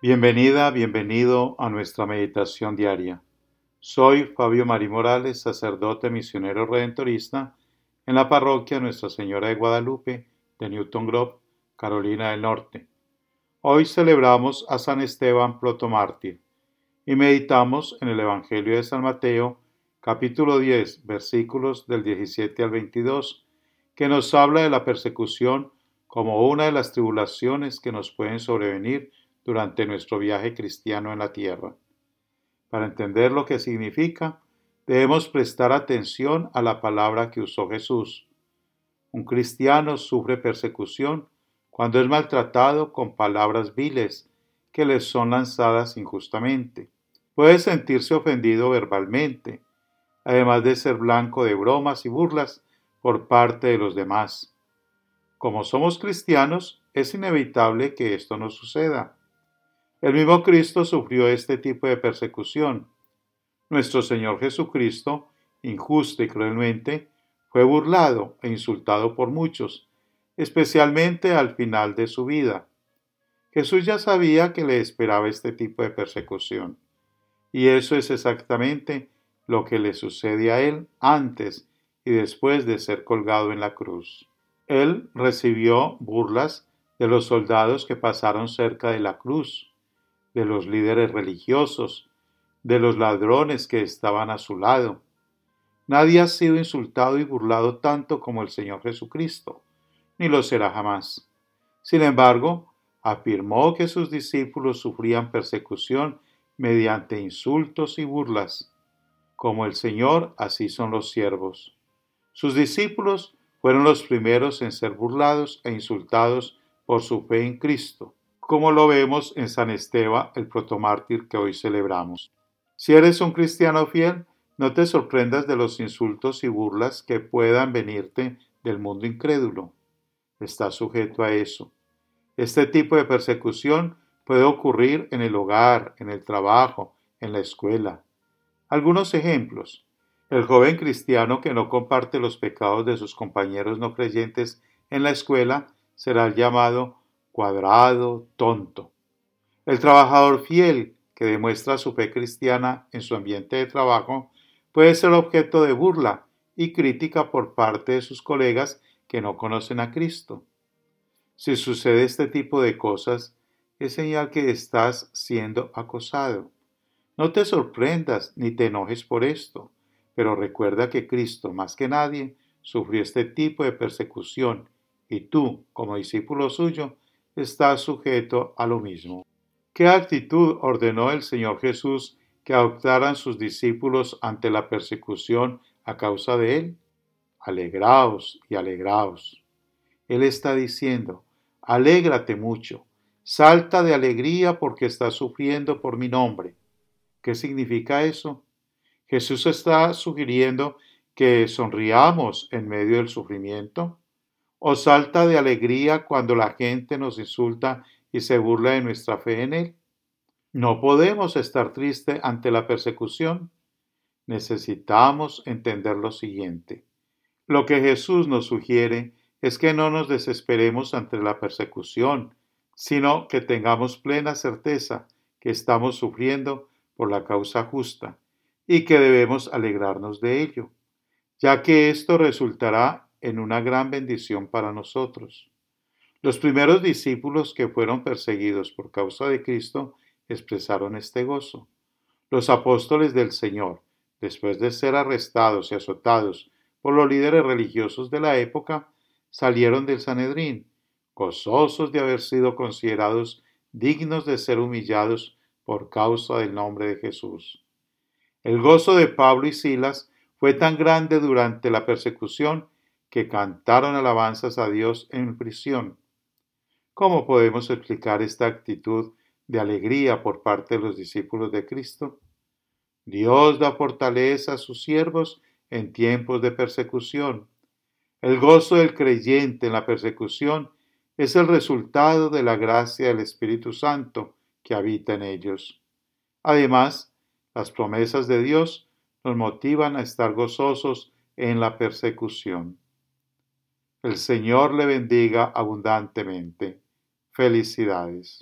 Bienvenida, bienvenido a nuestra meditación diaria. Soy Fabio Mari Morales, sacerdote misionero redentorista en la parroquia Nuestra Señora de Guadalupe de Newton Grove, Carolina del Norte. Hoy celebramos a San Esteban protomártir y meditamos en el Evangelio de San Mateo, capítulo 10, versículos del 17 al 22, que nos habla de la persecución como una de las tribulaciones que nos pueden sobrevenir durante nuestro viaje cristiano en la tierra. Para entender lo que significa, debemos prestar atención a la palabra que usó Jesús. Un cristiano sufre persecución cuando es maltratado con palabras viles que le son lanzadas injustamente. Puede sentirse ofendido verbalmente, además de ser blanco de bromas y burlas por parte de los demás. Como somos cristianos, es inevitable que esto nos suceda. El mismo Cristo sufrió este tipo de persecución. Nuestro Señor Jesucristo, injusto y cruelmente, fue burlado e insultado por muchos, especialmente al final de su vida. Jesús ya sabía que le esperaba este tipo de persecución, y eso es exactamente lo que le sucede a él antes y después de ser colgado en la cruz. Él recibió burlas de los soldados que pasaron cerca de la cruz de los líderes religiosos, de los ladrones que estaban a su lado. Nadie ha sido insultado y burlado tanto como el Señor Jesucristo, ni lo será jamás. Sin embargo, afirmó que sus discípulos sufrían persecución mediante insultos y burlas. Como el Señor, así son los siervos. Sus discípulos fueron los primeros en ser burlados e insultados por su fe en Cristo como lo vemos en San Esteban, el protomártir que hoy celebramos. Si eres un cristiano fiel, no te sorprendas de los insultos y burlas que puedan venirte del mundo incrédulo. Estás sujeto a eso. Este tipo de persecución puede ocurrir en el hogar, en el trabajo, en la escuela. Algunos ejemplos. El joven cristiano que no comparte los pecados de sus compañeros no creyentes en la escuela será llamado cuadrado, tonto. El trabajador fiel que demuestra su fe cristiana en su ambiente de trabajo puede ser objeto de burla y crítica por parte de sus colegas que no conocen a Cristo. Si sucede este tipo de cosas, es señal que estás siendo acosado. No te sorprendas ni te enojes por esto, pero recuerda que Cristo, más que nadie, sufrió este tipo de persecución y tú, como discípulo suyo, está sujeto a lo mismo. ¿Qué actitud ordenó el Señor Jesús que adoptaran sus discípulos ante la persecución a causa de Él? Alegraos y alegraos. Él está diciendo, alégrate mucho, salta de alegría porque estás sufriendo por mi nombre. ¿Qué significa eso? Jesús está sugiriendo que sonriamos en medio del sufrimiento o salta de alegría cuando la gente nos insulta y se burla de nuestra fe en Él? No podemos estar tristes ante la persecución. Necesitamos entender lo siguiente. Lo que Jesús nos sugiere es que no nos desesperemos ante la persecución, sino que tengamos plena certeza que estamos sufriendo por la causa justa y que debemos alegrarnos de ello, ya que esto resultará en una gran bendición para nosotros. Los primeros discípulos que fueron perseguidos por causa de Cristo expresaron este gozo. Los apóstoles del Señor, después de ser arrestados y azotados por los líderes religiosos de la época, salieron del Sanedrín, gozosos de haber sido considerados dignos de ser humillados por causa del nombre de Jesús. El gozo de Pablo y Silas fue tan grande durante la persecución que cantaron alabanzas a Dios en prisión. ¿Cómo podemos explicar esta actitud de alegría por parte de los discípulos de Cristo? Dios da fortaleza a sus siervos en tiempos de persecución. El gozo del creyente en la persecución es el resultado de la gracia del Espíritu Santo que habita en ellos. Además, las promesas de Dios nos motivan a estar gozosos en la persecución. El Señor le bendiga abundantemente. Felicidades.